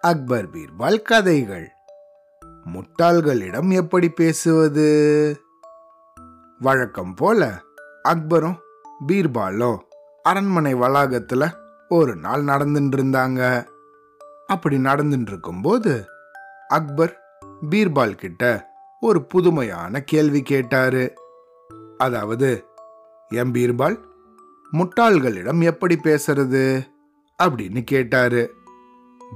அக்பர் பீர்பால் கதைகள். முட்டாள்களிடம் எப்படி பேசுவது? வழக்கம் போல அக்பரும் பீர்பாலும் அரண்மனை வளாகத்துல ஒரு நாள் நடந்துட்டு இருந்தாங்க அப்படி நடந்துட்டு இருக்கும்போது அக்பர் பீர்பால் கிட்ட ஒரு புதுமையான கேள்வி கேட்டாரு. அதாவது எம் பீர்பால் முட்டாள்களிடம் எப்படி பேசுறது? அப்படின்னு கேட்டாரு.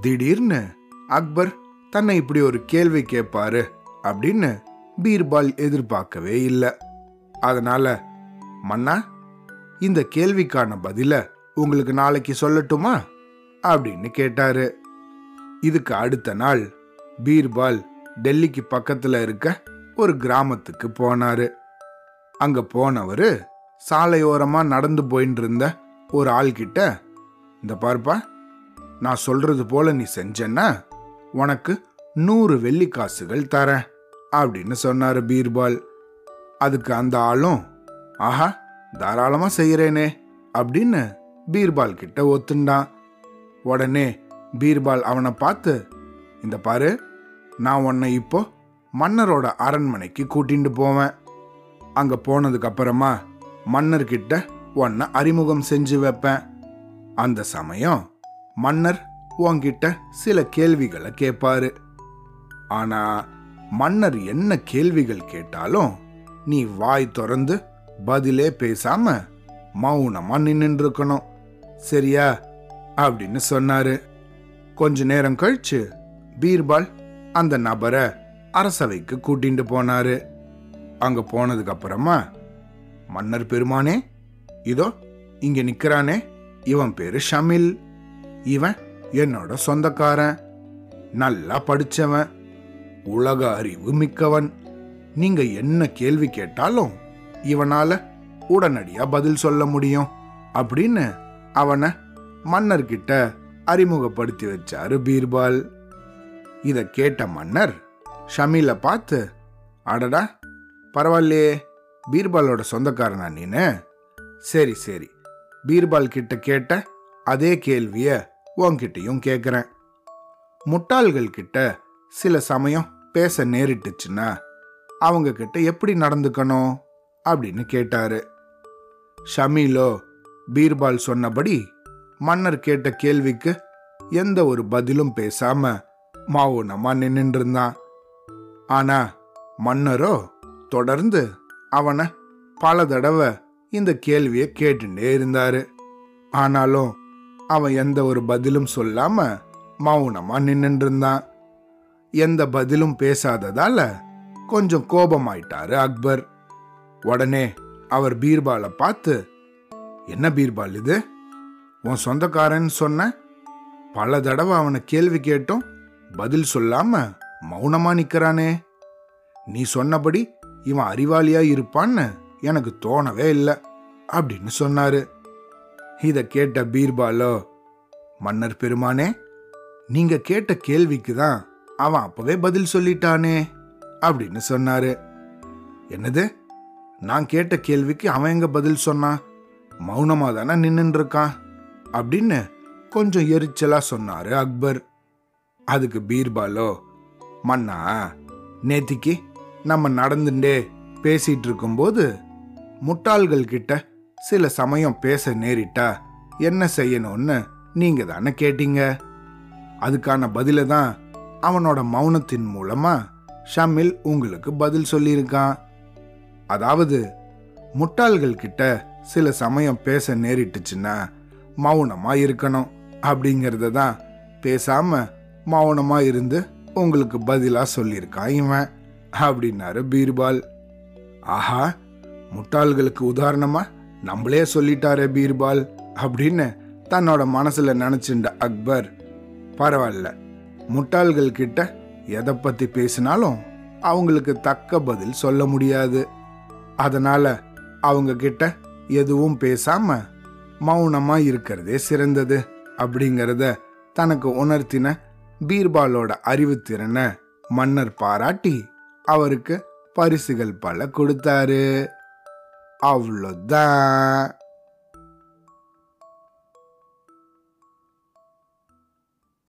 திடீர்னு அக்பர் தன்னை இப்படி ஒரு கேள்வி கேட்பாரு அப்படின்னு பீர்பால் எதிர்பார்க்கவே இல்லை. அதனால மன்னா இந்த கேள்விக்கான பதில உங்களுக்கு நாளைக்கு சொல்லட்டுமா? அப்படின்னு கேட்டாரு. இதுக்கு அடுத்த நாள் பீர்பால் டெல்லிக்கு பக்கத்துல இருக்க ஒரு கிராமத்துக்கு போனாரு. அங்க போனவரு சாலையோரமா நடந்து போயின்னு இருந்த ஒரு ஆள்கிட்ட இந்த பார்ப்பா நான் சொல்றது போல நீ செஞ்சன்னா உனக்கு நூறு வெள்ளி காசுகள் தரேன் அப்படின்னு சொன்னாரு பீர்பால். அதுக்கு அந்த ஆளும் ஆஹா தாராளமா செய்கிறேனே அப்படின்னு பீர்பால் கிட்ட ஒத்துண்டான். உடனே பீர்பால் அவனை பார்த்து இந்த பாரு நான் உன்னை இப்போ மன்னரோட அரண்மனைக்கு கூட்டிட்டு போவேன். அங்க போனதுக்கு அப்புறமா மன்னர்கிட்ட உன்னை அறிமுகம் செஞ்சு வைப்பேன். அந்த சமயம் மன்னர் உன்கிட்ட சில கேள்விகளை கேட்பாரு. ஆனா மன்னர் என்ன கேள்விகள் கேட்டாலும் நீ வாய் திறந்து பதிலே பேசாம மௌனமா நின்று இருக்கணும் சரியா? அப்படின்னு சொன்னாரு. கொஞ்ச நேரம் கழிச்சு பீர்பால் அந்த நபரை அரசவைக்கு கூட்டிட்டு போனாரு. அங்க போனதுக்கு அப்புறமா மன்னர் பெருமானே இதோ இங்க நிக்கிறானே இவன் பேரு ஷமில். இவன் என்னோட சொந்தக்காரன். நல்லா படிச்சவன். உலக அறிவு மிக்கவன். நீங்க என்ன கேள்வி கேட்டாலும் இவனால உடனடியா பதில் சொல்ல முடியும் அப்படின்னு அவனை மன்னர்கிட்ட அறிமுகப்படுத்தி வச்சாரு பீர்பால். இத கேட்ட மன்னர் ஷமீல பார்த்து அடடா பரவாயில்லையே பீர்பாலோட சொந்தக்காரனா நீனு? சரி சரி பீர்பால் கிட்ட கேட்ட அதே கேள்விய உன்கிட்டயும் கேக்குறேன். முட்டாள்கள் கிட்ட சில சமயம் பேச நேரிட்டுச்சுன்னா அவங்க கிட்ட எப்படி நடந்துக்கணும் அப்படின்னு கேட்டாரு. ஷமீலோ பீர்பால் சொன்னபடி மன்னர் கேட்ட கேள்விக்கு எந்த ஒரு பதிலும் பேசாம மௌனமா நின்னுட்டு இருந்தான் ஆனா மன்னரோ தொடர்ந்து அவனை பல தடவை இந்த கேள்வியை கேட்டுட்டே இருந்தாரு. ஆனாலும் அவன் எந்த ஒரு பதிலும் சொல்லாம மௌனமா நின்னுட்டு இருந்தான் எந்த பதிலும் பேசாததால கொஞ்சம் கோபமாயிட்டாரு அக்பர். உடனே அவர் பீர்பாலை பார்த்து என்ன பீர்பால் இது? உன் சொந்தக்காரன்னு சொன்ன பல தடவை அவனை கேள்வி கேட்டும் பதில் சொல்லாம மௌனமா நிக்கிறானே. நீ சொன்னபடி இவன் அறிவாளியா இருப்பான்னு எனக்கு தோணவே இல்லை அப்படின்னு சொன்னாரு. இதை கேட்ட பீர்பாலோ மன்னர் பெருமானே நீங்க கேட்ட கேள்விக்கு தான் அவன் அப்பவே பதில் சொல்லிட்டானே அப்படின்னு சொன்னாரு. என்னது? நான் கேட்ட கேள்விக்கு அவன் எங்க பதில் சொன்னான் மௌனமா தானே நின்றுருக்கான் இருக்கான் அப்படின்னு கொஞ்சம் எரிச்சலா சொன்னாரு அக்பர். அதுக்கு பீர்பாலோ மன்னா நேத்திக்கு நம்ம நடந்துட்டே பேசிட்டு இருக்கும்போது முட்டாள்கள் கிட்ட சில சமயம் பேச நேரிட்டா என்ன செய்யணும்னு நீங்க தானே கேட்டீங்க? அதுக்கான பதில தான் அவனோட மௌனத்தின் மூலமா ஷமில் உங்களுக்கு பதில் சொல்லியிருக்கான். அதாவது முட்டாள்கள் கிட்ட சில சமயம் பேச நேரிட்டுச்சுன்னா மௌனமா இருக்கணும் அப்படிங்கிறத தான் பேசாம மௌனமா இருந்து உங்களுக்கு பதிலா சொல்லியிருக்கான் இவன் அப்படின்னாரு பீர்பால். ஆஹா முட்டாள்களுக்கு உதாரணமா? நம்மளே சொல்லிட்டாரே பீர்பால் அப்படின்னு தன்னோட மனசுல நினைச்சுண்ட அக்பர். பரவாயில்ல முட்டாள்கள் கிட்ட எதை பத்தி பேசினாலும் அவங்களுக்கு தக்க பதில் சொல்ல முடியாது. அதனால அவங்க கிட்ட எதுவும் பேசாம மௌனமா இருக்கிறதே சிறந்தது அப்படிங்கிறத தனக்கு உணர்த்தின பீர்பாலோட அறிவுத்திறனை மன்னர் பாராட்டி அவருக்கு பரிசுகள் பல கொடுத்தாரு. avlada